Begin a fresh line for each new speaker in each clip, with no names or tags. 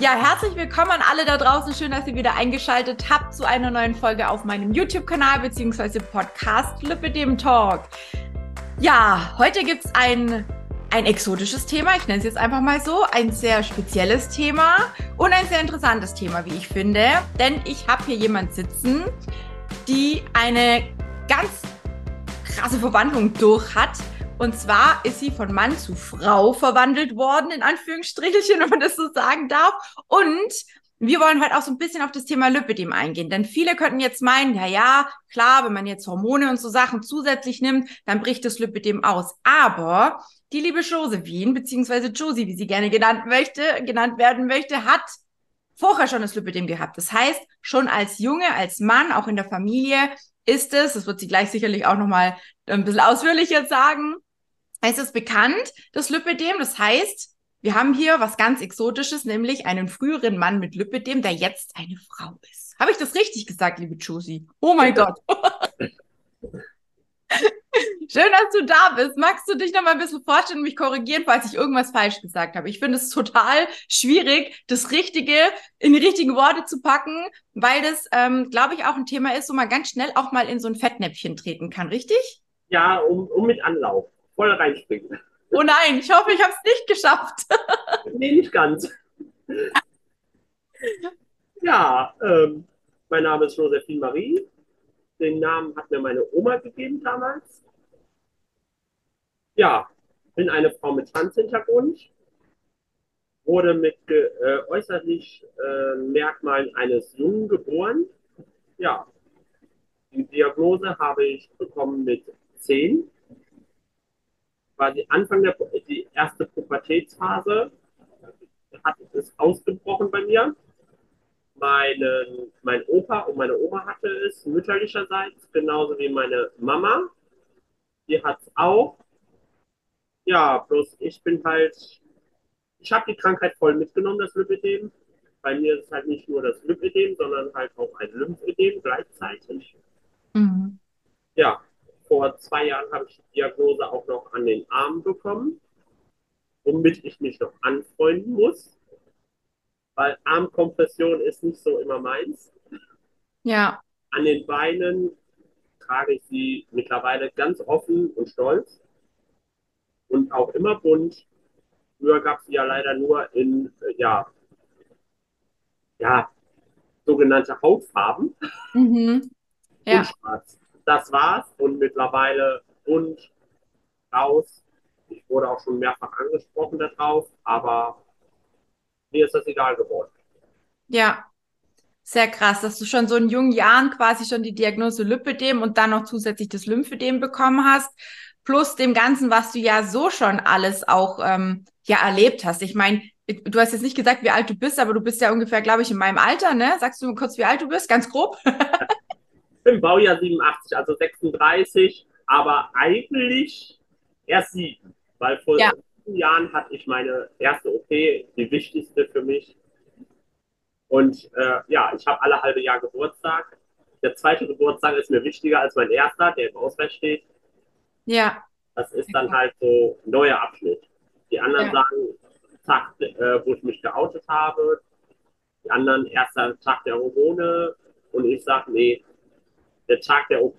Ja, herzlich willkommen an alle da draußen. Schön, dass ihr wieder eingeschaltet habt zu einer neuen Folge auf meinem YouTube-Kanal bzw. Podcast Lipidem Talk. Ja, heute gibt es ein, ein exotisches Thema, ich nenne es jetzt einfach mal so, ein sehr spezielles Thema und ein sehr interessantes Thema, wie ich finde. Denn ich habe hier jemand sitzen, die eine ganz krasse Verwandlung durch hat und zwar ist sie von Mann zu Frau verwandelt worden, in Anführungsstrichelchen, wenn man das so sagen darf. Und wir wollen heute auch so ein bisschen auf das Thema Lipidem eingehen, denn viele könnten jetzt meinen, ja, ja, klar, wenn man jetzt Hormone und so Sachen zusätzlich nimmt, dann bricht das Lipidem aus. Aber die liebe Josephine, beziehungsweise Josie, wie sie gerne genannt möchte, genannt werden möchte, hat vorher schon das Lipidem gehabt. Das heißt, schon als Junge, als Mann, auch in der Familie, ist es, das wird sie gleich sicherlich auch nochmal ein bisschen ausführlicher sagen, es ist bekannt, das Lipidem. Das heißt, wir haben hier was ganz Exotisches, nämlich einen früheren Mann mit Lipidem, der jetzt eine Frau ist. Habe ich das richtig gesagt, liebe Josie? Oh mein Gott. Schön, dass du da bist. Magst du dich noch mal ein bisschen vorstellen und mich korrigieren, falls ich irgendwas falsch gesagt habe? Ich finde es total schwierig, das Richtige in die richtigen Worte zu packen, weil das, ähm, glaube ich, auch ein Thema ist, wo man ganz schnell auch mal in so ein Fettnäpfchen treten kann, richtig?
Ja, um, um mit Anlauf voll reinspringen.
Oh nein, ich hoffe, ich habe es nicht geschafft.
nee, nicht ganz. Ja, ähm, mein Name ist Josephine Marie. Den Namen hat mir meine Oma gegeben damals. Ja, bin eine Frau mit Transhintergrund. Wurde mit äh, äußerlich äh, Merkmalen eines Jungen geboren. Ja, die Diagnose habe ich bekommen mit 10 quasi Anfang der die erste Pubertätsphase hat es ausgebrochen bei mir. Meine, mein Opa und meine Oma hatte es mütterlicherseits, genauso wie meine Mama. Die hat es auch. Ja, bloß ich bin halt, ich habe die Krankheit voll mitgenommen, das Lipidem. Bei mir ist es halt nicht nur das Lipidem, sondern halt auch ein Lymphedem gleichzeitig. Mhm. Ja, vor zwei Jahren habe ich die Diagnose auch noch an den Arm bekommen, womit ich mich noch anfreunden muss, weil Armkompression ist nicht so immer meins.
Ja.
An den Beinen trage ich sie mittlerweile ganz offen und stolz und auch immer bunt. Früher gab es sie ja leider nur in, ja, ja, sogenannte Hautfarben mhm. ja. und schwarz das war's und mittlerweile und raus. Ich wurde auch schon mehrfach angesprochen darauf, aber mir ist das egal geworden.
Ja, sehr krass, dass du schon so in jungen Jahren quasi schon die Diagnose Lipidem und dann noch zusätzlich das Lymphedem bekommen hast, plus dem Ganzen, was du ja so schon alles auch ähm, ja erlebt hast. Ich meine, du hast jetzt nicht gesagt, wie alt du bist, aber du bist ja ungefähr, glaube ich, in meinem Alter, ne? Sagst du mir kurz, wie alt du bist? Ganz grob.
im Baujahr 87, also 36, aber eigentlich erst sieben, weil vor ja. sieben Jahren hatte ich meine erste OP, die wichtigste für mich. Und äh, ja, ich habe alle halbe Jahr Geburtstag. Der zweite Geburtstag ist mir wichtiger als mein erster, der im Ausweis steht.
Ja.
Das ist dann halt so ein neuer Abschnitt. Die anderen ja. sagen, Tag, äh, wo ich mich geoutet habe. Die anderen, erster Tag der Hormone. Und ich sage, nee, der Tag der OP,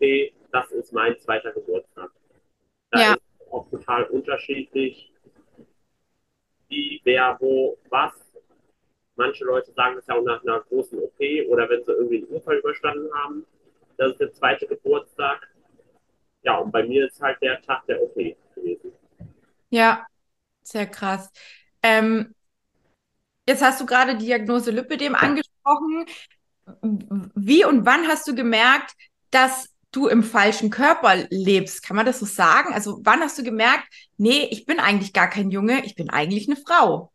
das ist mein zweiter Geburtstag. Da ja. ist auch total unterschiedlich, wie, wer, wo, was. Manche Leute sagen das ja auch nach einer großen OP oder wenn sie irgendwie einen Unfall überstanden haben. Das ist der zweite Geburtstag. Ja, und bei mir ist halt der Tag der OP gewesen.
Ja, sehr krass. Ähm, jetzt hast du gerade die Diagnose Lipidem angesprochen. Wie und wann hast du gemerkt, dass du im falschen Körper lebst. Kann man das so sagen? Also wann hast du gemerkt, nee, ich bin eigentlich gar kein Junge, ich bin eigentlich eine Frau?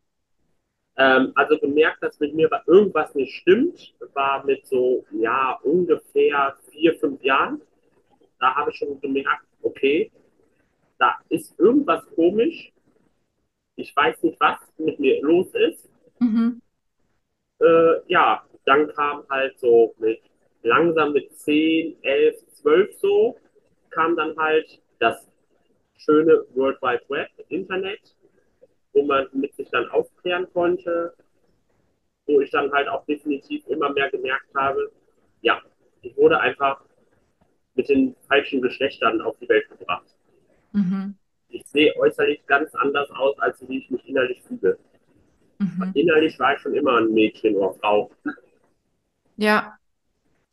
Ähm, also gemerkt, dass mit mir irgendwas nicht stimmt, war mit so, ja, ungefähr vier, fünf Jahren. Da habe ich schon gemerkt, okay, da ist irgendwas komisch. Ich weiß nicht, was mit mir los ist. Mhm. Äh, ja, dann kam halt so mit langsam mit 10, 11, 12 so kam dann halt das schöne World Wide Web, Internet, wo man mit sich dann aufklären konnte. wo ich dann halt auch definitiv immer mehr gemerkt habe, ja, ich wurde einfach mit den falschen Geschlechtern auf die Welt gebracht. Mhm. Ich sehe äußerlich ganz anders aus, als wie ich mich innerlich fühle. Mhm. Innerlich war ich schon immer ein Mädchen oder Frau.
Ja,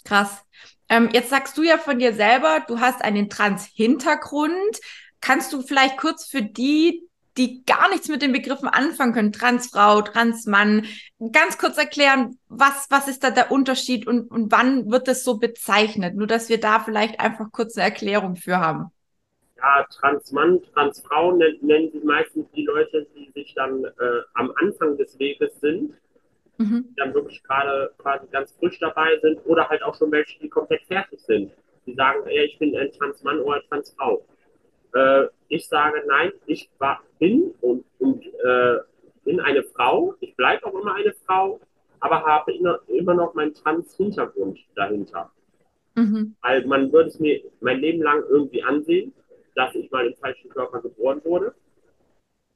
krass. Ähm, jetzt sagst du ja von dir selber, du hast einen Trans-Hintergrund. Kannst du vielleicht kurz für die, die gar nichts mit den Begriffen anfangen können, Transfrau, Transmann, ganz kurz erklären, was, was ist da der Unterschied und, und wann wird das so bezeichnet? Nur, dass wir da vielleicht einfach kurz eine Erklärung für haben.
Ja, Transmann, Transfrau nennen, sie meistens die Leute, die sich dann äh, am Anfang des Weges sind, mhm. die dann wirklich gerade quasi ganz frisch dabei sind oder halt auch schon welche, die komplett fertig sind. Die sagen, ey, ich bin ein Transmann oder Transfrau. Äh, ich sage nein, ich war, bin und, und äh, bin eine Frau. Ich bleibe auch immer eine Frau, aber habe immer noch meinen Trans-Hintergrund dahinter. Mhm. Weil man würde es mir mein Leben lang irgendwie ansehen, dass ich mal im falschen Körper geboren wurde.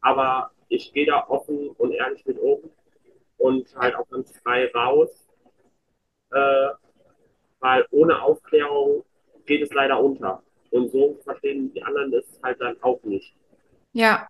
Aber ich gehe da offen und ehrlich mit um und halt auch ganz frei raus. Äh, weil ohne Aufklärung geht es leider unter. Und so verstehen die anderen das halt dann auch nicht.
Ja.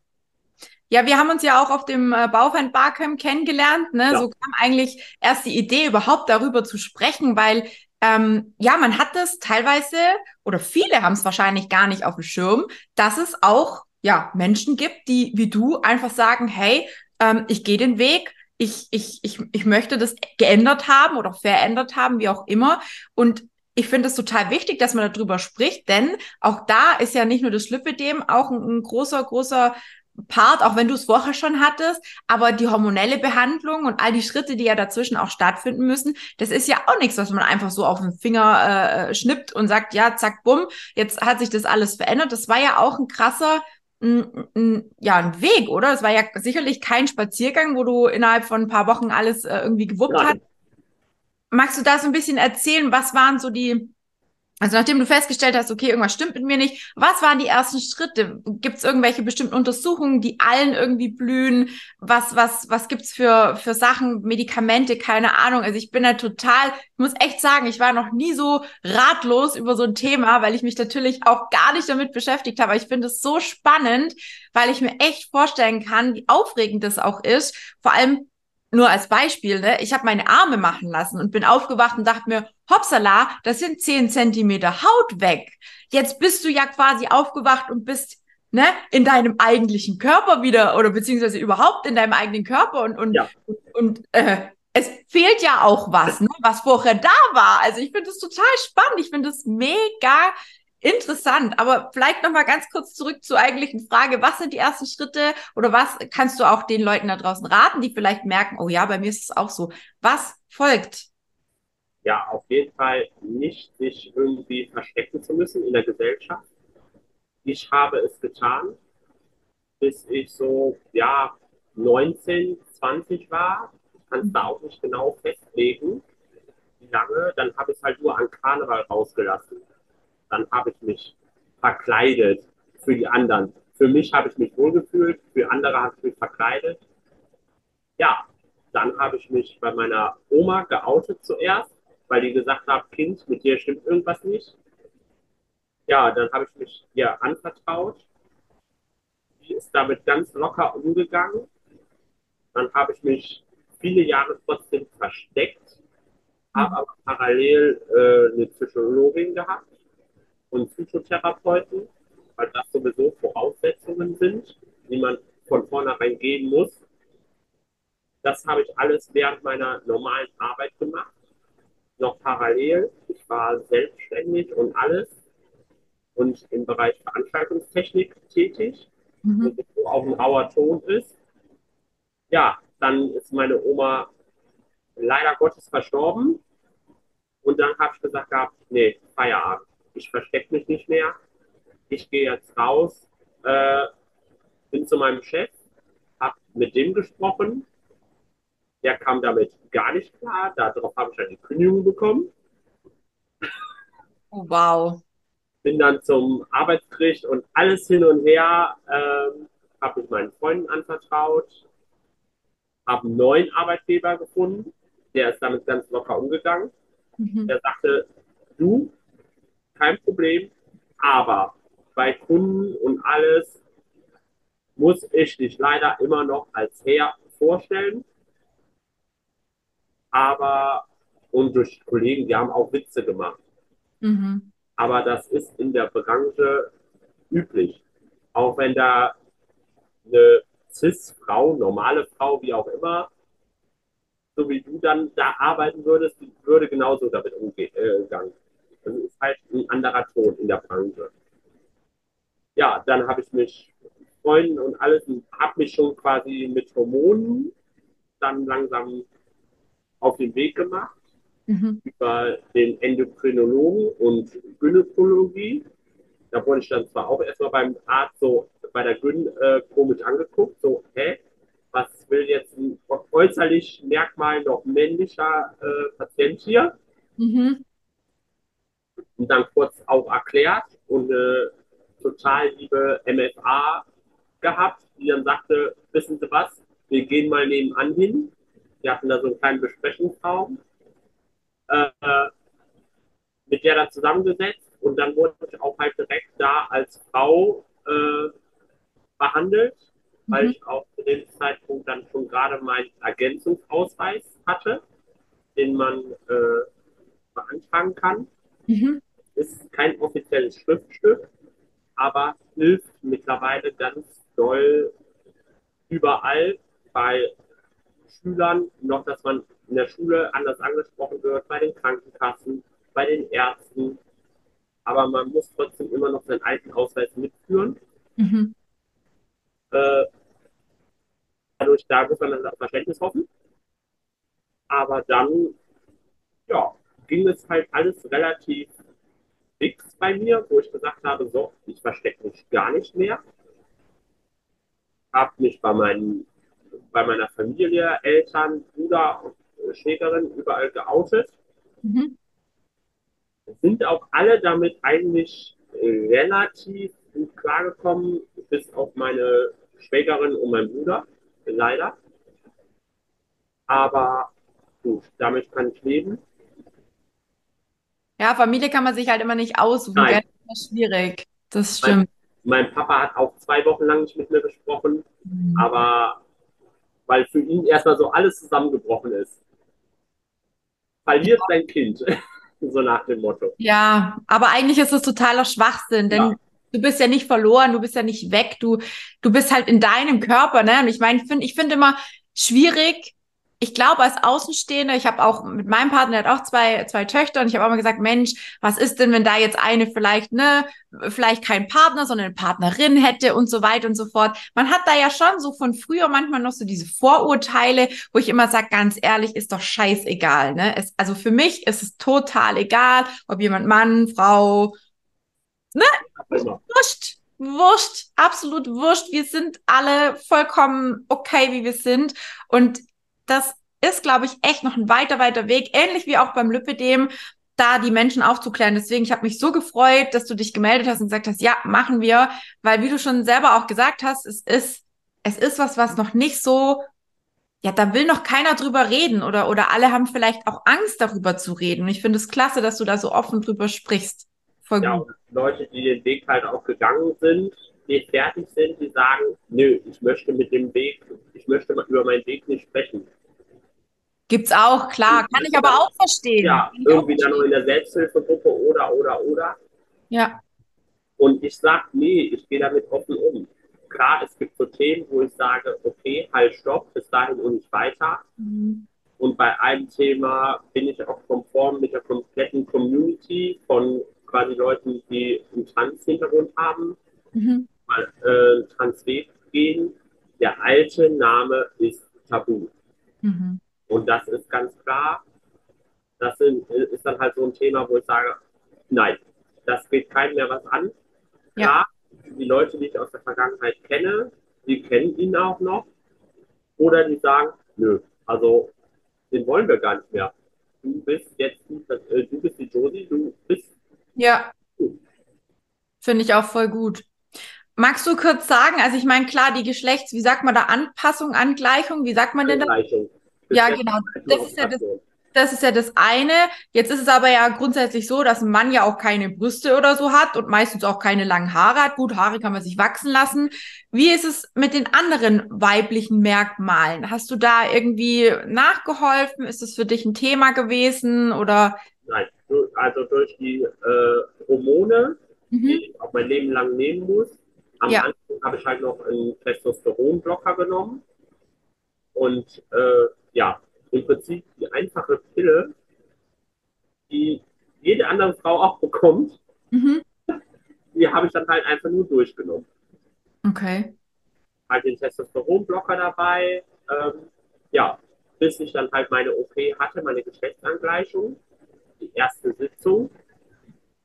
Ja, wir haben uns ja auch auf dem äh, Barcamp kennengelernt. Ne? Ja. So kam eigentlich erst die Idee, überhaupt darüber zu sprechen, weil ähm, ja, man hat es teilweise oder viele haben es wahrscheinlich gar nicht auf dem Schirm, dass es auch ja Menschen gibt, die wie du einfach sagen, hey, ähm, ich gehe den Weg, ich, ich, ich, ich möchte das geändert haben oder verändert haben, wie auch immer. Und ich finde es total wichtig, dass man darüber spricht, denn auch da ist ja nicht nur das Lipidem auch ein, ein großer, großer Part, auch wenn du es vorher schon hattest, aber die hormonelle Behandlung und all die Schritte, die ja dazwischen auch stattfinden müssen, das ist ja auch nichts, was man einfach so auf den Finger äh, schnippt und sagt, ja, zack, bumm, jetzt hat sich das alles verändert. Das war ja auch ein krasser, ja, ein Weg, oder? Es war ja sicherlich kein Spaziergang, wo du innerhalb von ein paar Wochen alles äh, irgendwie gewuppt hast. Magst du da so ein bisschen erzählen, was waren so die, also nachdem du festgestellt hast, okay, irgendwas stimmt mit mir nicht, was waren die ersten Schritte? Gibt es irgendwelche bestimmten Untersuchungen, die allen irgendwie blühen? Was, was, was gibt's für, für Sachen, Medikamente, keine Ahnung. Also ich bin da total, ich muss echt sagen, ich war noch nie so ratlos über so ein Thema, weil ich mich natürlich auch gar nicht damit beschäftigt habe. Ich finde es so spannend, weil ich mir echt vorstellen kann, wie aufregend das auch ist. Vor allem, nur als Beispiel, ne, ich habe meine Arme machen lassen und bin aufgewacht und dachte mir, hoppsala, das sind zehn Zentimeter Haut weg. Jetzt bist du ja quasi aufgewacht und bist ne, in deinem eigentlichen Körper wieder oder beziehungsweise überhaupt in deinem eigenen Körper und, und, ja. und, und äh, es fehlt ja auch was, ne, was vorher da war. Also ich finde es total spannend. Ich finde es mega Interessant, aber vielleicht noch mal ganz kurz zurück zur eigentlichen Frage, was sind die ersten Schritte oder was kannst du auch den Leuten da draußen raten, die vielleicht merken, oh ja, bei mir ist es auch so. Was folgt?
Ja, auf jeden Fall nicht sich irgendwie verstecken zu müssen in der Gesellschaft. Ich habe es getan, bis ich so, ja, 19, 20 war. Ich kann da auch nicht genau festlegen, wie lange. Dann habe ich es halt nur an Karneval rausgelassen dann habe ich mich verkleidet für die anderen. Für mich habe ich mich wohlgefühlt, für andere habe ich mich verkleidet. Ja, dann habe ich mich bei meiner Oma geoutet zuerst, weil die gesagt hat, Kind, mit dir stimmt irgendwas nicht. Ja, dann habe ich mich ihr anvertraut. Die ist damit ganz locker umgegangen. Dann habe ich mich viele Jahre trotzdem versteckt, habe aber parallel äh, eine Psychologin gehabt und Psychotherapeuten, weil das sowieso Voraussetzungen sind, die man von vornherein gehen muss. Das habe ich alles während meiner normalen Arbeit gemacht, noch parallel. Ich war selbstständig und alles und im Bereich Veranstaltungstechnik tätig, mhm. wo auch ein rauer Ton ist. Ja, dann ist meine Oma leider Gottes verstorben. Und dann habe ich gesagt gehabt, nee, Feierabend ich verstecke mich nicht mehr, ich gehe jetzt raus, äh, bin zu meinem Chef, habe mit dem gesprochen, der kam damit gar nicht klar, darauf habe ich die Kündigung bekommen.
Oh, wow.
Bin dann zum Arbeitsgericht und alles hin und her, äh, habe mich meinen Freunden anvertraut, habe einen neuen Arbeitgeber gefunden der ist damit ganz locker umgegangen. Mhm. Der sagte, du, kein Problem, aber bei Kunden und alles muss ich dich leider immer noch als Herr vorstellen. Aber, und durch Kollegen, die haben auch Witze gemacht. Mhm. Aber das ist in der Branche üblich. Auch wenn da eine Cis-Frau, normale Frau, wie auch immer, so wie du dann da arbeiten würdest, würde genauso damit umgegangen. Äh, das ist halt ein anderer Ton in der Branche. Ja, dann habe ich mich Freunden und alles, habe mich schon quasi mit Hormonen dann langsam auf den Weg gemacht mhm. über den Endokrinologen und Gynäkologie. Da wurde ich dann zwar auch erstmal beim Arzt so bei der Gyn äh, komisch angeguckt, so, hä, was will jetzt ein äußerlich Merkmal noch männlicher äh, Patient hier? Mhm. Und dann kurz auch erklärt und eine total liebe MFA gehabt, die dann sagte, wissen Sie was, wir gehen mal nebenan hin. Wir hatten da so einen kleinen Besprechungsraum äh, mit der dann zusammengesetzt und dann wurde ich auch halt direkt da als Frau äh, behandelt, mhm. weil ich auch zu dem Zeitpunkt dann schon gerade meinen Ergänzungsausweis hatte, den man äh, beantragen kann. Mhm. Ist kein offizielles Schriftstück, aber hilft mittlerweile ganz doll überall bei Schülern noch, dass man in der Schule anders angesprochen wird, bei den Krankenkassen, bei den Ärzten. Aber man muss trotzdem immer noch seinen alten Ausweis mitführen. Mhm. Äh, dadurch, da muss man dann auf Verständnis hoffen. Aber dann, ja, ging es halt alles relativ fix bei mir, wo ich gesagt habe, so, ich verstecke mich gar nicht mehr. Habe mich bei, meinen, bei meiner Familie, Eltern, Bruder und Schwägerin überall geoutet. Mhm. Sind auch alle damit eigentlich relativ gut klargekommen, bis auf meine Schwägerin und mein Bruder, leider. Aber gut, damit kann ich leben.
Ja, Familie kann man sich halt immer nicht aussuchen. Nein. Das ist schwierig. Das stimmt.
Mein, mein, Papa hat auch zwei Wochen lang nicht mit mir gesprochen, mhm. aber weil für ihn erstmal so alles zusammengebrochen ist verliert sein Kind. so nach dem Motto.
Ja, aber eigentlich ist es totaler Schwachsinn, denn ja. du bist ja nicht verloren, du bist ja nicht weg, du, du bist halt in deinem Körper, ne? Und ich meine, ich finde ich finde immer schwierig, ich glaube, als Außenstehender, ich habe auch mit meinem Partner, der hat auch zwei, zwei Töchter und ich habe auch mal gesagt, Mensch, was ist denn, wenn da jetzt eine vielleicht, ne, vielleicht kein Partner, sondern eine Partnerin hätte und so weiter und so fort. Man hat da ja schon so von früher manchmal noch so diese Vorurteile, wo ich immer sage, ganz ehrlich, ist doch scheißegal, ne? Es, also für mich ist es total egal, ob jemand Mann, Frau, ne? Wurscht. Wurscht, absolut wurscht. Wir sind alle vollkommen okay, wie wir sind. Und das ist, glaube ich, echt noch ein weiter, weiter Weg, ähnlich wie auch beim Lipidem, da die Menschen aufzuklären. Deswegen, ich habe mich so gefreut, dass du dich gemeldet hast und gesagt hast, ja, machen wir, weil wie du schon selber auch gesagt hast, es ist, es ist was, was noch nicht so, ja, da will noch keiner drüber reden oder, oder alle haben vielleicht auch Angst darüber zu reden. Und ich finde es klasse, dass du da so offen drüber sprichst.
Voll ja, gut. Leute, die den Weg halt auch gegangen sind, die fertig sind, die sagen, nö, ich möchte mit dem Weg, ich möchte über meinen Weg nicht sprechen.
Gibt's auch, klar. Kann ich aber auch verstehen.
Ja, irgendwie dann noch in der Selbsthilfegruppe oder, oder, oder.
Ja.
Und ich sage, nee, ich gehe damit offen um. Klar, es gibt so Themen, wo ich sage, okay, halt, stopp, bis dahin und nicht weiter. Mhm. Und bei einem Thema bin ich auch konform mit der kompletten Community von quasi Leuten, die einen Trans-Hintergrund haben, mhm. Äh, Transweg gehen. Der alte Name ist Tabu. Mhm. Und das ist ganz klar, das sind, ist dann halt so ein Thema, wo ich sage, nein, das geht keinem mehr was an. Klar, ja. die Leute, die ich aus der Vergangenheit kenne, die kennen ihn auch noch. Oder die sagen, nö, also den wollen wir gar nicht mehr. Du bist jetzt, äh, du bist die Josie, du bist.
Ja. Finde ich auch voll gut. Magst du kurz sagen, also ich meine, klar, die Geschlechts, wie sagt man da, Anpassung, Angleichung, wie sagt man denn
Angleichung.
Ja, genau. Das ist ja das, das ist ja das eine. Jetzt ist es aber ja grundsätzlich so, dass ein Mann ja auch keine Brüste oder so hat und meistens auch keine langen Haare hat. Gut, Haare kann man sich wachsen lassen. Wie ist es mit den anderen weiblichen Merkmalen? Hast du da irgendwie nachgeholfen? Ist es für dich ein Thema gewesen oder?
Nein, also durch die äh, Hormone, mhm. die ich auch mein Leben lang nehmen muss. Am ja. Anfang habe ich halt noch einen Testosteronblocker genommen. Und äh, ja, im Prinzip die einfache Pille, die jede andere Frau auch bekommt, mhm. die habe ich dann halt einfach nur durchgenommen.
Okay.
Halt den Testosteronblocker dabei. Ähm, ja, bis ich dann halt meine OP hatte, meine Geschlechtsangleichung, die erste Sitzung.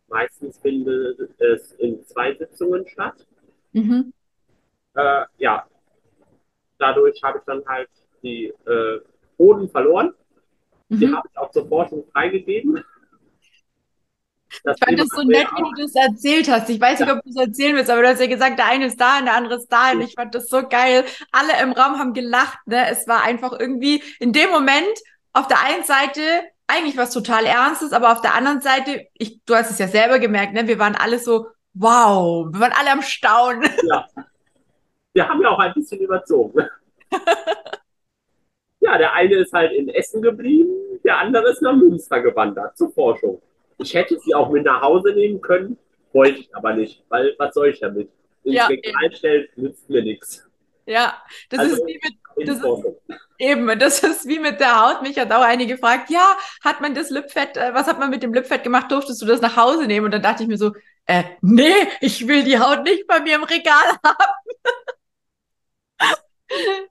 Meistens findet es in zwei Sitzungen statt. Mhm. Äh, ja, dadurch habe ich dann halt die äh, Boden verloren. Mhm. Die habe ich auch zur Forschung freigegeben.
Das ich fand das so nett, wie du das erzählt hast. Ich weiß nicht, ob du es erzählen willst, aber du hast ja gesagt, der eine ist da und der andere ist da. Und ich fand das so geil. Alle im Raum haben gelacht. Ne? Es war einfach irgendwie in dem Moment auf der einen Seite eigentlich was total Ernstes, aber auf der anderen Seite, ich, du hast es ja selber gemerkt, ne? wir waren alle so, wow, wir waren alle am Staunen. Ja.
Wir haben ja auch ein bisschen überzogen. Ja, der eine ist halt in Essen geblieben, der andere ist nach Münster gewandert zur Forschung. Ich hätte sie auch mit nach Hause nehmen können, wollte ich aber nicht, weil was soll ich damit? Wenn ja, ich einstellen, nützt mir nichts.
Ja, das also, ist wie mit das ist, eben, das ist wie mit der Haut. Mich hat auch einige gefragt, ja, hat man das Lipfett, äh, was hat man mit dem Lipfett gemacht? Durftest du das nach Hause nehmen? Und dann dachte ich mir so, äh, nee, ich will die Haut nicht bei mir im Regal haben.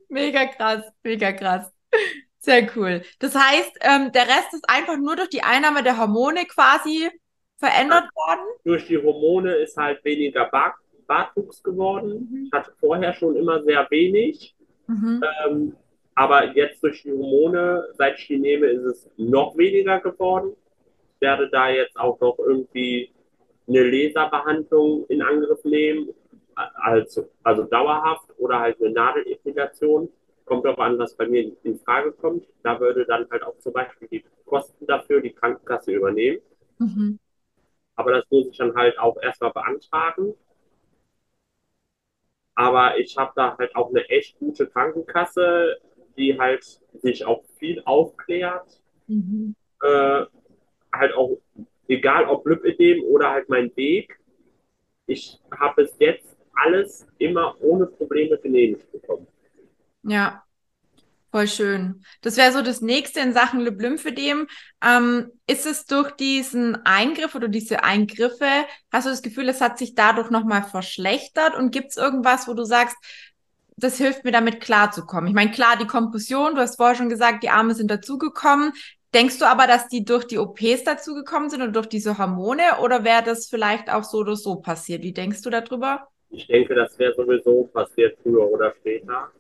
mega krass, mega krass. Sehr cool. Das heißt, ähm, der Rest ist einfach nur durch die Einnahme der Hormone quasi verändert worden?
Durch die Hormone ist halt weniger Bart Bartwuchs geworden. Mhm. Ich hatte vorher schon immer sehr wenig. Mhm. Ähm, aber jetzt durch die Hormone, seit ich die nehme, ist es noch weniger geworden. Ich werde da jetzt auch noch irgendwie eine Laserbehandlung in Angriff nehmen, also, also dauerhaft oder halt eine Nadelepilation kommt darauf an, was bei mir in Frage kommt. Da würde dann halt auch zum Beispiel die Kosten dafür die Krankenkasse übernehmen. Mhm. Aber das muss ich dann halt auch erstmal beantragen. Aber ich habe da halt auch eine echt gute Krankenkasse, die halt sich auch viel aufklärt. Mhm. Äh, halt auch, egal ob Lipödem oder halt mein Weg. Ich habe bis jetzt alles immer ohne Probleme genehmigt bekommen.
Ja, voll schön. Das wäre so das nächste in Sachen Lymphödem. Ähm, ist es durch diesen Eingriff oder diese Eingriffe, hast du das Gefühl, es hat sich dadurch nochmal verschlechtert? Und gibt es irgendwas, wo du sagst, das hilft mir damit klarzukommen? Ich meine, klar, die Kompression, du hast vorher schon gesagt, die Arme sind dazugekommen. Denkst du aber, dass die durch die OPs dazugekommen sind und durch diese Hormone oder wäre das vielleicht auch so oder so passiert? Wie denkst du darüber?
Ich denke, das wäre sowieso passiert früher oder später.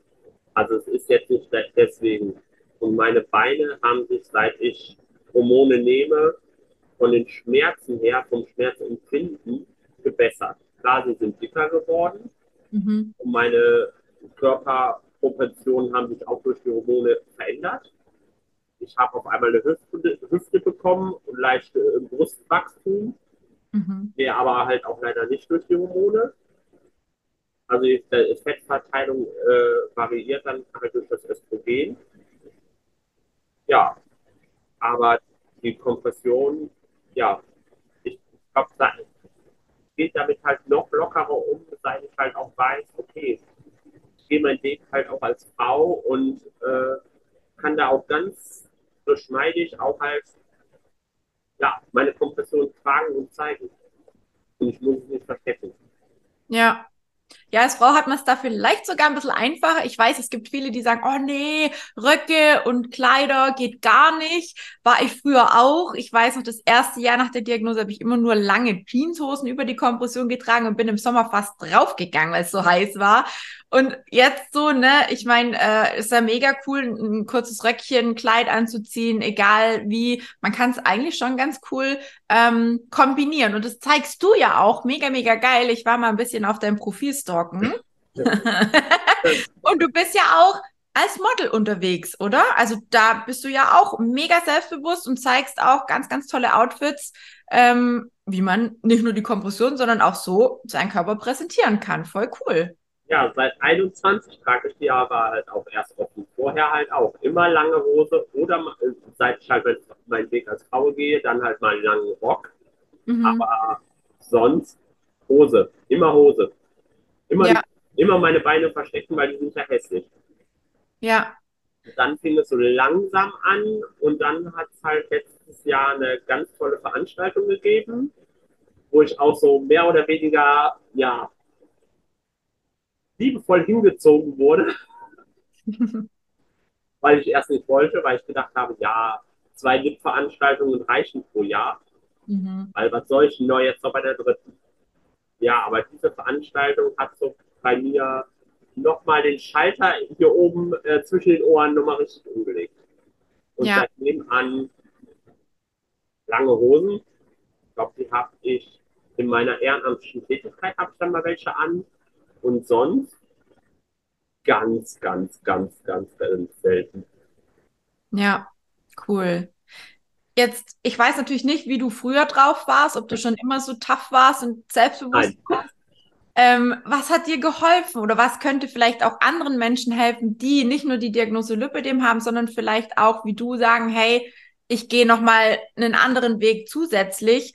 Also es ist jetzt nicht deswegen. Und meine Beine haben sich, seit ich Hormone nehme, von den Schmerzen her, vom Schmerzempfinden gebessert. Klar, sie sind dicker geworden mhm. und meine Körperproportionen haben sich auch durch die Hormone verändert. Ich habe auf einmal eine Hüfte, Hüfte bekommen und leichte Brustwachstum, mhm. der aber halt auch leider nicht durch die Hormone. Also die Fettverteilung äh, variiert dann halt durch das Östrogen. Ja, aber die Kompression, ja, ich glaube, da geht damit halt noch lockerer um, seit ich halt auch weiß, okay, ich gehe meinen Weg halt auch als Frau und äh, kann da auch ganz geschmeidig auch halt ja, meine Kompression tragen und zeigen. Und ich muss es nicht verstecken.
Ja, ja, als Frau hat man es da vielleicht sogar ein bisschen einfacher. Ich weiß, es gibt viele, die sagen, oh nee, Röcke und Kleider geht gar nicht. War ich früher auch. Ich weiß noch, das erste Jahr nach der Diagnose habe ich immer nur lange Jeanshosen über die Kompression getragen und bin im Sommer fast draufgegangen, weil es so heiß war. Und jetzt so, ne, ich meine, äh, ist ja mega cool, ein, kurzes Röckchen, Kleid anzuziehen, egal wie. Man kann es eigentlich schon ganz cool ähm, kombinieren. Und das zeigst du ja auch, mega, mega geil. Ich war mal ein bisschen auf deinem Profil Ja. und du bist ja auch als Model unterwegs, oder? Also da bist du ja auch mega selbstbewusst und zeigst auch ganz, ganz tolle Outfits, ähm, wie man nicht nur die Kompression, sondern auch so seinen Körper präsentieren kann. Voll cool.
Ja, seit 21 trage ich die aber halt auch erst offen. Vorher halt auch immer lange Hose oder seit ich halt meinen Weg als Frau gehe, dann halt mal einen langen Rock. Mhm. Aber sonst Hose, immer Hose. Immer, ja. immer meine Beine verstecken, weil die sind ja hässlich.
Ja.
Dann fing es so langsam an und dann hat es halt letztes Jahr eine ganz tolle Veranstaltung gegeben, wo ich auch so mehr oder weniger, ja, liebevoll hingezogen wurde, weil ich erst nicht wollte, weil ich gedacht habe, ja, zwei Lip-Veranstaltungen reichen pro Jahr. Mhm. Weil was soll ich denn noch jetzt noch bei der dritten? Ja, aber diese Veranstaltung hat so bei mir nochmal den Schalter hier oben äh, zwischen den Ohren nochmal richtig umgelegt. Und ja. seitdem an lange Hosen. Ich glaube, die habe ich in meiner ehrenamtlichen Tätigkeit habe ich dann mal welche an. Und sonst ganz, ganz, ganz, ganz, ganz selten.
Ja, cool. Jetzt, ich weiß natürlich nicht, wie du früher drauf warst, ob du schon immer so tough warst und selbstbewusst warst. Ähm, was hat dir geholfen oder was könnte vielleicht auch anderen Menschen helfen, die nicht nur die Diagnose Lipödem haben, sondern vielleicht auch, wie du, sagen, hey, ich gehe nochmal einen anderen Weg zusätzlich.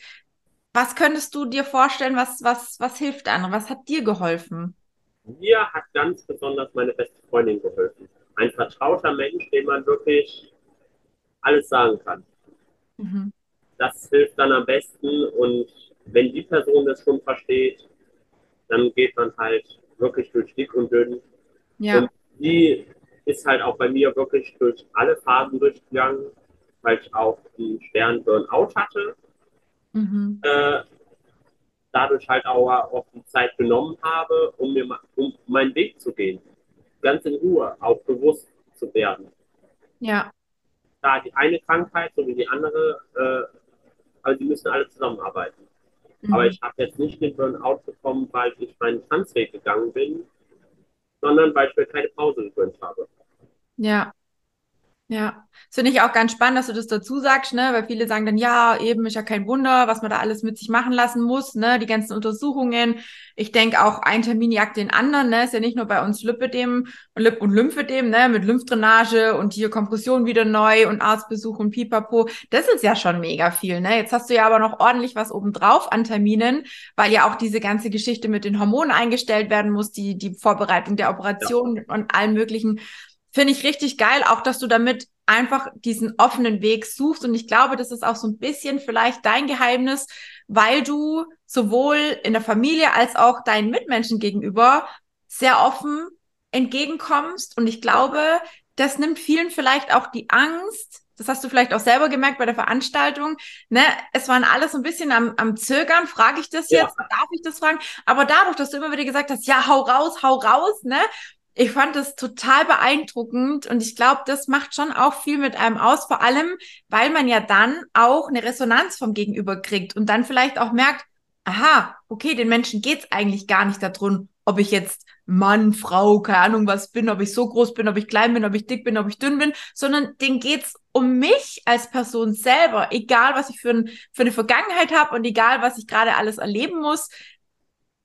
Was könntest du dir vorstellen, was, was, was hilft anderen? Was hat dir geholfen?
Mir hat ganz besonders meine beste Freundin geholfen. Ein vertrauter Mensch, dem man wirklich alles sagen kann. Mhm. Das hilft dann am besten und wenn die Person das schon versteht, dann geht man halt wirklich durch dick und dünn. Ja. Und die ist halt auch bei mir wirklich durch alle Phasen durchgegangen, weil ich auch einen schweren Burnout hatte. Mhm. Äh, dadurch halt auch, auch die Zeit genommen habe, um mir um meinen Weg zu gehen. Ganz in Ruhe, auch bewusst zu werden.
Ja.
Da die eine Krankheit sowie die andere, äh, also die müssen alle zusammenarbeiten. Mhm. Aber ich habe jetzt nicht den Burnout bekommen, weil ich meinen Tanzweg gegangen bin, sondern weil ich mir keine Pause gegönnt habe.
Ja, ja, das finde ich auch ganz spannend, dass du das dazu sagst, ne? Weil viele sagen dann, ja, eben ist ja kein Wunder, was man da alles mit sich machen lassen muss, ne? Die ganzen Untersuchungen. Ich denke auch, ein Termin jagt den anderen, ne? Ist ja nicht nur bei uns Lipödem und Lip- und Lymphödem, ne? Mit Lymphdrainage und hier Kompression wieder neu und Arztbesuch und Pipapo. Das ist ja schon mega viel, ne? Jetzt hast du ja aber noch ordentlich was obendrauf an Terminen, weil ja auch diese ganze Geschichte mit den Hormonen eingestellt werden muss, die, die Vorbereitung der Operation ja. und allen möglichen finde ich richtig geil, auch dass du damit einfach diesen offenen Weg suchst. Und ich glaube, das ist auch so ein bisschen vielleicht dein Geheimnis, weil du sowohl in der Familie als auch deinen Mitmenschen gegenüber sehr offen entgegenkommst. Und ich glaube, das nimmt vielen vielleicht auch die Angst. Das hast du vielleicht auch selber gemerkt bei der Veranstaltung. Ne? Es waren alle so ein bisschen am, am Zögern. Frage ich das jetzt? Ja. Darf ich das fragen? Aber dadurch, dass du immer wieder gesagt hast, ja, hau raus, hau raus, ne? Ich fand das total beeindruckend und ich glaube, das macht schon auch viel mit einem aus, vor allem, weil man ja dann auch eine Resonanz vom Gegenüber kriegt und dann vielleicht auch merkt, aha, okay, den Menschen geht's eigentlich gar nicht darum, ob ich jetzt Mann, Frau, keine Ahnung was bin, ob ich so groß bin, ob ich klein bin, ob ich dick bin, ob ich dünn bin, sondern denen geht's um mich als Person selber, egal was ich für, ein, für eine Vergangenheit habe und egal was ich gerade alles erleben muss.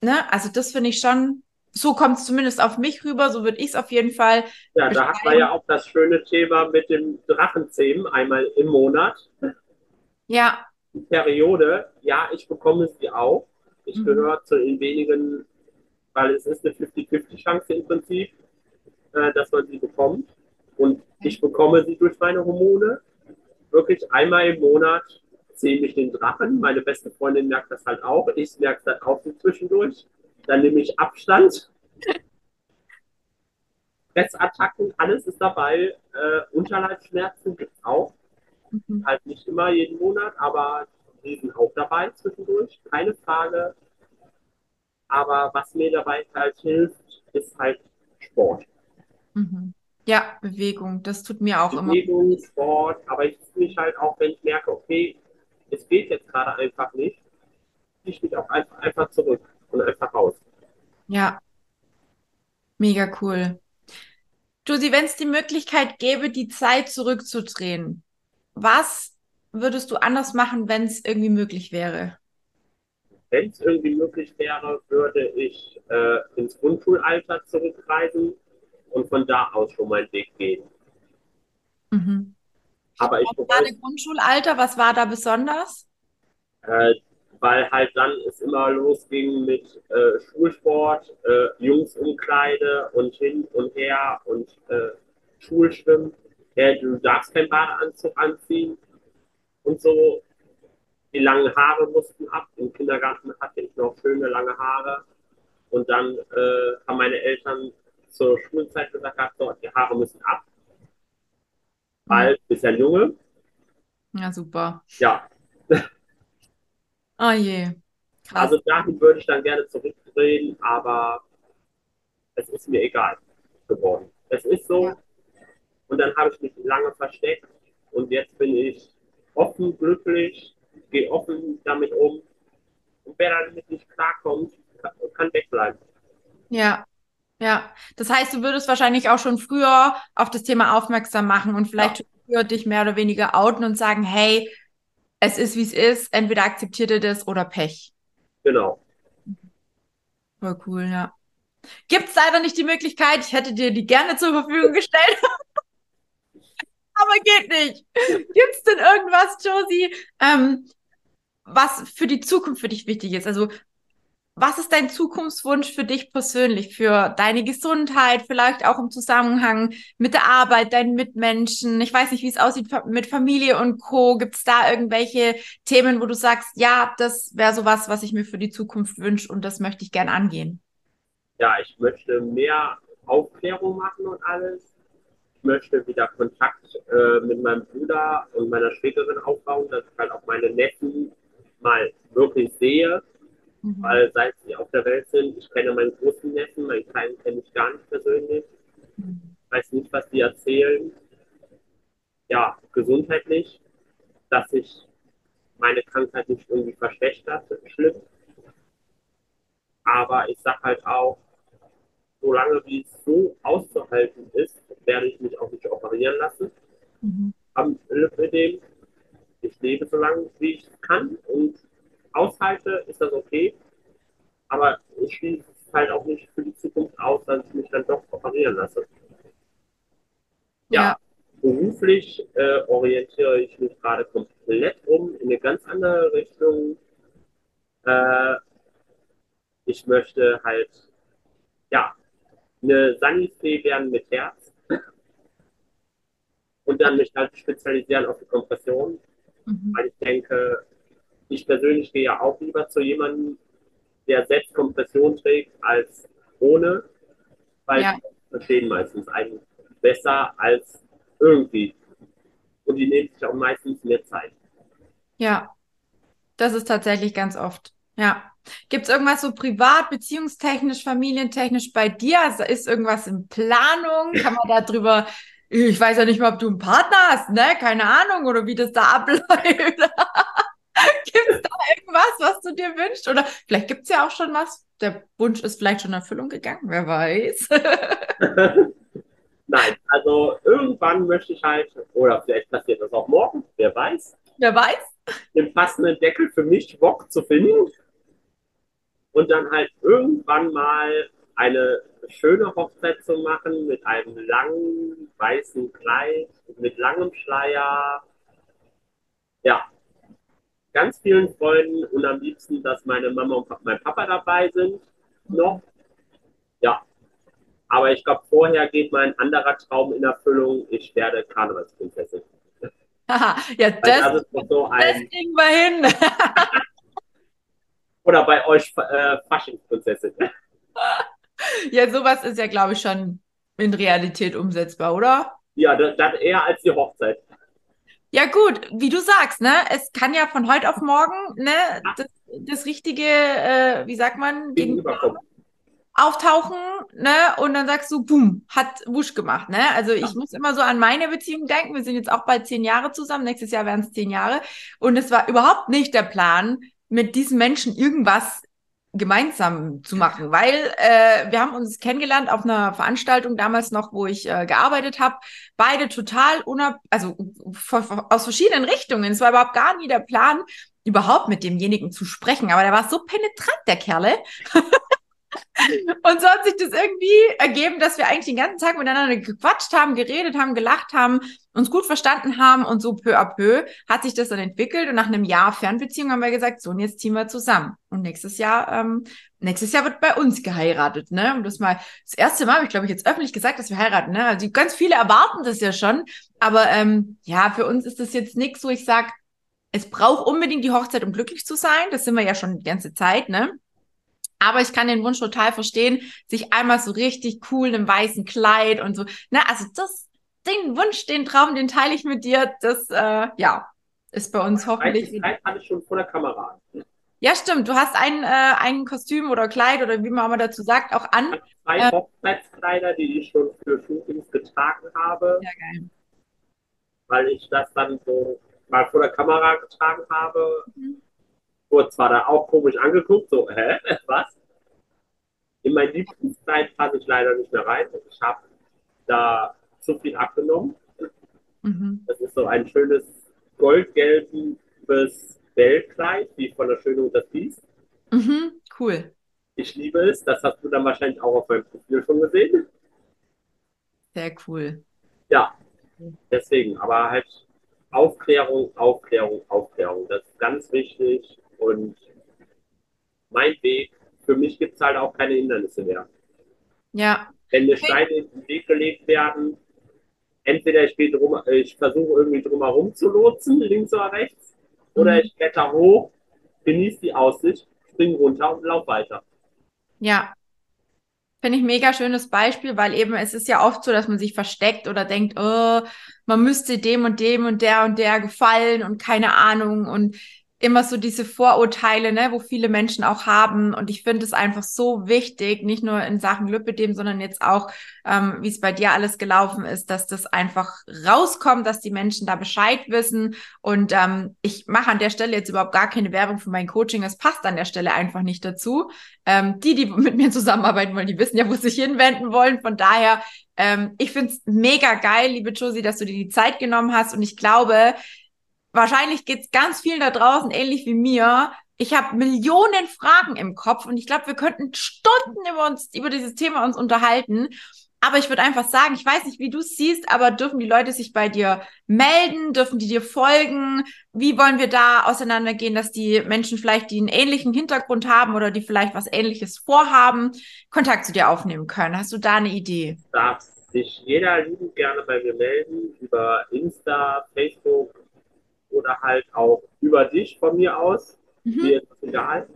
Ne? Also das finde ich schon so kommt es zumindest auf mich rüber, so würde ich es auf jeden Fall.
Ja, da hat man ja auch das schöne Thema mit dem Drachenzähmen einmal im Monat.
Ja.
Die Periode, ja, ich bekomme sie auch. Ich mhm. gehöre zu den wenigen, weil es ist eine 50-50-Chance im Prinzip, äh, dass man sie bekommt. Und ich bekomme sie durch meine Hormone. Wirklich einmal im Monat zähle ich den Drachen. Meine beste Freundin merkt das halt auch. Ich merke es halt auch zwischendurch. Dann nehme ich Abstand. Fressattacken, alles ist dabei. Äh, Unterleibsschmerzen gibt es auch. Mhm. Halt nicht immer jeden Monat, aber die sind auch dabei zwischendurch. Keine Frage. Aber was mir dabei halt hilft, ist halt Sport.
Mhm. Ja, Bewegung, das tut mir auch
Bewegung, immer. Bewegung, Sport, aber ich ziehe mich halt auch, wenn ich merke, okay, es geht jetzt gerade einfach nicht, ziehe ich mich auch einfach, einfach zurück und einfach raus.
Ja, mega cool. Josie, wenn es die Möglichkeit gäbe, die Zeit zurückzudrehen, was würdest du anders machen, wenn es irgendwie möglich wäre?
Wenn es irgendwie möglich wäre, würde ich äh, ins Grundschulalter zurückreisen und von da aus schon meinen Weg gehen.
Mhm.
Aber ich
Gerade Grundschulalter, was war da besonders?
Äh, weil halt dann es immer losging mit äh, Schulsport, äh, Jungsumkleide und hin und her und äh, Schulschwimmen. Ja, du darfst keinen Badeanzug anziehen und so. Die langen Haare mussten ab. Im Kindergarten hatte ich noch schöne lange Haare. Und dann äh, haben meine Eltern zur Schulzeit gesagt, so, die Haare müssen ab. Weil, bist ja Junge.
Ja, super.
Ja.
Oh je.
Krass. Also dahin würde ich dann gerne zurückdrehen, aber es ist mir egal geworden. Es ist so. Ja. Und dann habe ich mich lange versteckt und jetzt bin ich offen, glücklich, gehe offen damit um. Und wer damit nicht klarkommt, kann wegbleiben.
Ja, ja. Das heißt, du würdest wahrscheinlich auch schon früher auf das Thema aufmerksam machen und vielleicht ja. früher dich mehr oder weniger outen und sagen, hey, es ist, wie es ist. Entweder akzeptiert ihr das oder Pech.
Genau.
Voll cool, ja. Gibt es leider nicht die Möglichkeit, ich hätte dir die gerne zur Verfügung gestellt. Aber geht nicht. Gibt es denn irgendwas, Josie, ähm, was für die Zukunft für dich wichtig ist? Also was ist dein Zukunftswunsch für dich persönlich, für deine Gesundheit, vielleicht auch im Zusammenhang mit der Arbeit, deinen Mitmenschen? Ich weiß nicht, wie es aussieht mit Familie und Co. Gibt es da irgendwelche Themen, wo du sagst, ja, das wäre sowas, was ich mir für die Zukunft wünsche und das möchte ich gern angehen?
Ja, ich möchte mehr Aufklärung machen und alles. Ich möchte wieder Kontakt äh, mit meinem Bruder und meiner Schwägerin aufbauen, dass ich halt auch meine Neffen mal wirklich sehe Mhm. Weil seit sie auf der Welt sind, ich kenne meinen großen Neffen, meinen kleinen kenne ich gar nicht persönlich. Mhm. Weiß nicht, was die erzählen. Ja, gesundheitlich, dass sich meine Krankheit nicht irgendwie verschlechtert, schlimm. Aber ich sag halt auch, solange wie es so auszuhalten ist, werde ich mich auch nicht operieren lassen. Mhm. Am Lymphödem. Ich lebe so lange, wie ich kann und aushalte, ist das okay. Aber ich schließe es halt auch nicht für die Zukunft aus, dass ich mich dann doch operieren lasse. Ja, ja. beruflich äh, orientiere ich mich gerade komplett um in eine ganz andere Richtung. Äh, ich möchte halt, ja, eine Sanität werden mit Herz und dann mich halt spezialisieren auf die Kompression, mhm. weil ich denke, ich persönlich gehe ja auch lieber zu jemandem, der selbst Kompression trägt, als ohne, weil ja. die verstehen meistens einen besser als irgendwie. Und die nehmen sich auch meistens mehr Zeit.
Ja, das ist tatsächlich ganz oft. Ja. Gibt es irgendwas so privat, beziehungstechnisch, familientechnisch bei dir? Also ist irgendwas in Planung? Kann man darüber, ich weiß ja nicht mal, ob du einen Partner hast, ne? Keine Ahnung, oder wie das da abläuft. gibt es da irgendwas, was du dir wünschst? Oder vielleicht gibt es ja auch schon was. Der Wunsch ist vielleicht schon in Erfüllung gegangen, wer weiß.
Nein, also irgendwann möchte ich halt, oder vielleicht passiert das auch morgen, wer weiß.
Wer weiß?
Den passenden Deckel für mich Bock zu finden. Und dann halt irgendwann mal eine schöne Hochzeit zu machen mit einem langen weißen Kleid, mit langem Schleier. Ja, ganz vielen Freunden und am liebsten, dass meine Mama und mein Papa dabei sind noch. Ja. Aber ich glaube, vorher geht mein anderer Traum in Erfüllung. Ich werde Karnevalsprinzessin.
ja, das, das, ist so ein, das kriegen wir hin.
oder bei euch äh, Faschingsprinzessin.
ja, sowas ist ja, glaube ich, schon in Realität umsetzbar, oder?
Ja, das, das eher als die Hochzeit.
Ja, gut, wie du sagst, ne? Es kann ja von heute auf morgen, ne, das, das richtige, äh, wie sagt man, auftauchen, ne? Und dann sagst du, boom, hat wusch gemacht, ne? Also ich ja. muss immer so an meine Beziehung denken. Wir sind jetzt auch bald zehn Jahre zusammen. Nächstes Jahr werden es zehn Jahre. Und es war überhaupt nicht der Plan, mit diesem Menschen irgendwas gemeinsam zu machen, weil äh, wir haben uns kennengelernt auf einer Veranstaltung damals noch, wo ich äh, gearbeitet habe. Beide total unab, also aus verschiedenen Richtungen. Es war überhaupt gar nie der Plan, überhaupt mit demjenigen zu sprechen. Aber der war so penetrant, der Kerle. Und so hat sich das irgendwie ergeben, dass wir eigentlich den ganzen Tag miteinander gequatscht haben, geredet haben, gelacht haben, uns gut verstanden haben und so peu à peu hat sich das dann entwickelt und nach einem Jahr Fernbeziehung haben wir gesagt, so und jetzt ziehen wir zusammen. Und nächstes Jahr, ähm, nächstes Jahr wird bei uns geheiratet, ne? Und das mal das erste Mal habe ich glaube ich jetzt öffentlich gesagt, dass wir heiraten, ne? Also ganz viele erwarten das ja schon, aber ähm, ja, für uns ist das jetzt nichts, wo ich sage, es braucht unbedingt die Hochzeit, um glücklich zu sein. Das sind wir ja schon die ganze Zeit, ne? Aber ich kann den Wunsch total verstehen, sich einmal so richtig cool in einem weißen Kleid und so. Na, also das, den Wunsch, den Traum, den teile ich mit dir. Das, äh, ja, ist bei uns hoffentlich.
Zeit hatte ich schon vor der Kamera.
Ja, stimmt. Du hast ein, äh, ein Kostüm oder Kleid oder wie man auch mal dazu sagt, auch an.
Zwei äh, Hochzeitskleider, die ich schon für Shootings getragen habe. Ja, geil. Weil ich das dann so mal vor der Kamera getragen habe. Mhm wurde zwar da auch komisch angeguckt, so, hä, was? In mein Lieblingszeit passe ich leider nicht mehr rein. Ich habe da zu viel abgenommen. Mhm. Das ist so ein schönes goldgelbes Bellkleid, wie von der Schönung das Biest.
Mhm, cool.
Ich liebe es. Das hast du dann wahrscheinlich auch auf meinem Profil schon gesehen.
Sehr cool.
Ja, deswegen. Aber halt Aufklärung, Aufklärung, Aufklärung. Das ist ganz wichtig. Und mein Weg, für mich gibt es halt auch keine Hindernisse mehr.
Ja.
Wenn mir Steine in den Weg gelegt werden, entweder ich, drum, ich versuche irgendwie drumherum zu lotsen, links oder rechts, oder mhm. ich kletter hoch, genieße die Aussicht, spring runter und lauf weiter.
Ja. Finde ich mega schönes Beispiel, weil eben es ist ja oft so, dass man sich versteckt oder denkt, oh, man müsste dem und dem und der und der gefallen und keine Ahnung und immer so diese Vorurteile, ne, wo viele Menschen auch haben. Und ich finde es einfach so wichtig, nicht nur in Sachen Lüppedem, sondern jetzt auch, ähm, wie es bei dir alles gelaufen ist, dass das einfach rauskommt, dass die Menschen da Bescheid wissen. Und ähm, ich mache an der Stelle jetzt überhaupt gar keine Werbung für mein Coaching. Es passt an der Stelle einfach nicht dazu. Ähm, die, die mit mir zusammenarbeiten wollen, die wissen ja, wo sie sich hinwenden wollen. Von daher, ähm, ich finde es mega geil, liebe Josie, dass du dir die Zeit genommen hast. Und ich glaube, wahrscheinlich geht's ganz vielen da draußen ähnlich wie mir. Ich habe Millionen Fragen im Kopf und ich glaube, wir könnten Stunden über uns, über dieses Thema uns unterhalten. Aber ich würde einfach sagen, ich weiß nicht, wie du es siehst, aber dürfen die Leute sich bei dir melden? Dürfen die dir folgen? Wie wollen wir da auseinandergehen, dass die Menschen vielleicht, die einen ähnlichen Hintergrund haben oder die vielleicht was Ähnliches vorhaben, Kontakt zu dir aufnehmen können? Hast du da eine Idee?
Darf sich jeder liebend gerne bei mir melden über Insta, Facebook, oder halt auch über dich von mir aus. Mhm. Mir ist das egal.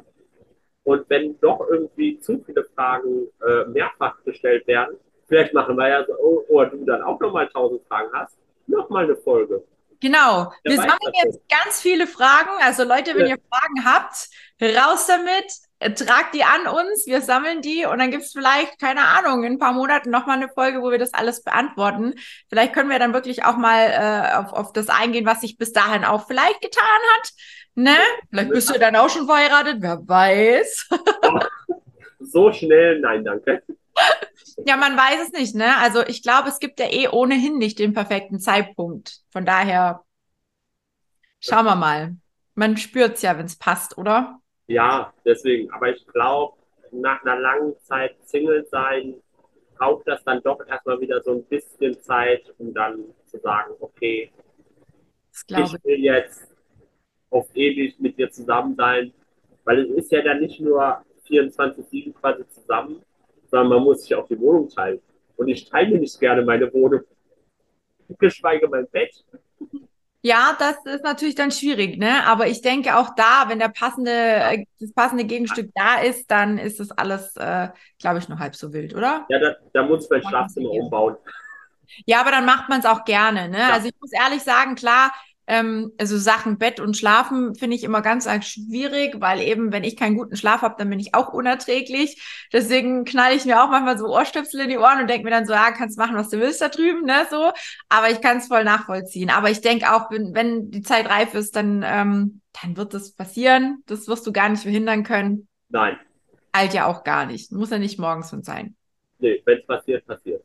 Und wenn doch irgendwie zu viele Fragen äh, mehrfach gestellt werden, vielleicht machen wir ja so, oh, oder du dann auch nochmal tausend Fragen hast, nochmal eine Folge.
Genau. Wir sammeln jetzt ganz viele Fragen. Also Leute, wenn ja. ihr Fragen habt, raus damit, tragt die an uns, wir sammeln die und dann gibt es vielleicht, keine Ahnung, in ein paar Monaten nochmal eine Folge, wo wir das alles beantworten. Vielleicht können wir dann wirklich auch mal äh, auf, auf das eingehen, was sich bis dahin auch vielleicht getan hat. Ne? Vielleicht bist du dann auch schon verheiratet, wer weiß.
so schnell, nein, danke.
Ja, man weiß es nicht, ne? Also ich glaube, es gibt ja eh ohnehin nicht den perfekten Zeitpunkt. Von daher schauen wir mal. Man spürt es ja, wenn es passt, oder?
Ja, deswegen. Aber ich glaube, nach einer langen Zeit Single sein, braucht das dann doch erstmal wieder so ein bisschen Zeit, um dann zu sagen, okay, ich will jetzt auf ewig mit dir zusammen sein. Weil es ist ja dann nicht nur 24-7 quasi zusammen, sondern man muss sich auch die Wohnung teilen. Und ich teile nicht gerne meine Wohnung, geschweige mein Bett.
Ja, das ist natürlich dann schwierig, ne? Aber ich denke auch da, wenn der passende, das passende Gegenstück da ist, dann ist das alles, äh, glaube ich, nur halb so wild, oder?
Ja, da, da muss man Schlafzimmer umbauen.
Ja, aber dann macht man es auch gerne, ne? Ja. Also ich muss ehrlich sagen, klar, ähm, also Sachen Bett und Schlafen finde ich immer ganz arg schwierig, weil eben, wenn ich keinen guten Schlaf habe, dann bin ich auch unerträglich. Deswegen knall ich mir auch manchmal so Ohrstöpsel in die Ohren und denke mir dann so, ja, kannst machen, was du willst da drüben, ne, so. Aber ich kann es voll nachvollziehen. Aber ich denke auch, wenn, wenn die Zeit reif ist, dann, ähm, dann wird das passieren. Das wirst du gar nicht verhindern können.
Nein.
eilt ja auch gar nicht. Muss ja nicht morgens schon sein.
Nee, wenn es passiert, passiert.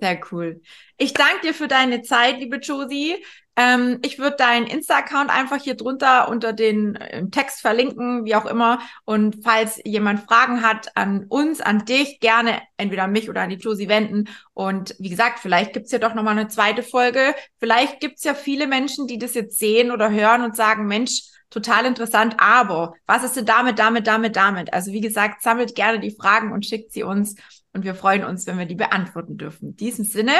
Sehr cool. Ich danke dir für deine Zeit, liebe Josie. Ähm, ich würde deinen Insta-Account einfach hier drunter unter den Text verlinken, wie auch immer. Und falls jemand Fragen hat an uns, an dich, gerne entweder an mich oder an die Josie wenden. Und wie gesagt, vielleicht gibt's ja doch nochmal eine zweite Folge. Vielleicht gibt's ja viele Menschen, die das jetzt sehen oder hören und sagen, Mensch, total interessant, aber was ist denn damit, damit, damit, damit? Also wie gesagt, sammelt gerne die Fragen und schickt sie uns und wir freuen uns, wenn wir die beantworten dürfen. In diesem Sinne,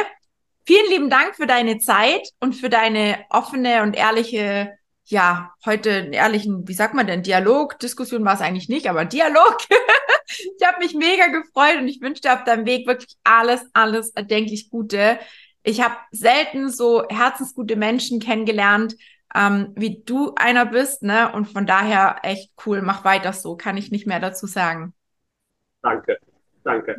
vielen lieben Dank für deine Zeit und für deine offene und ehrliche, ja, heute einen ehrlichen, wie sagt man denn, Dialog, Diskussion war es eigentlich nicht, aber Dialog. ich habe mich mega gefreut und ich wünsche dir auf deinem Weg wirklich alles, alles erdenklich Gute. Ich habe selten so herzensgute Menschen kennengelernt, ähm, wie du einer bist, ne? Und von daher echt cool, mach weiter so, kann ich nicht mehr dazu sagen.
Danke, danke.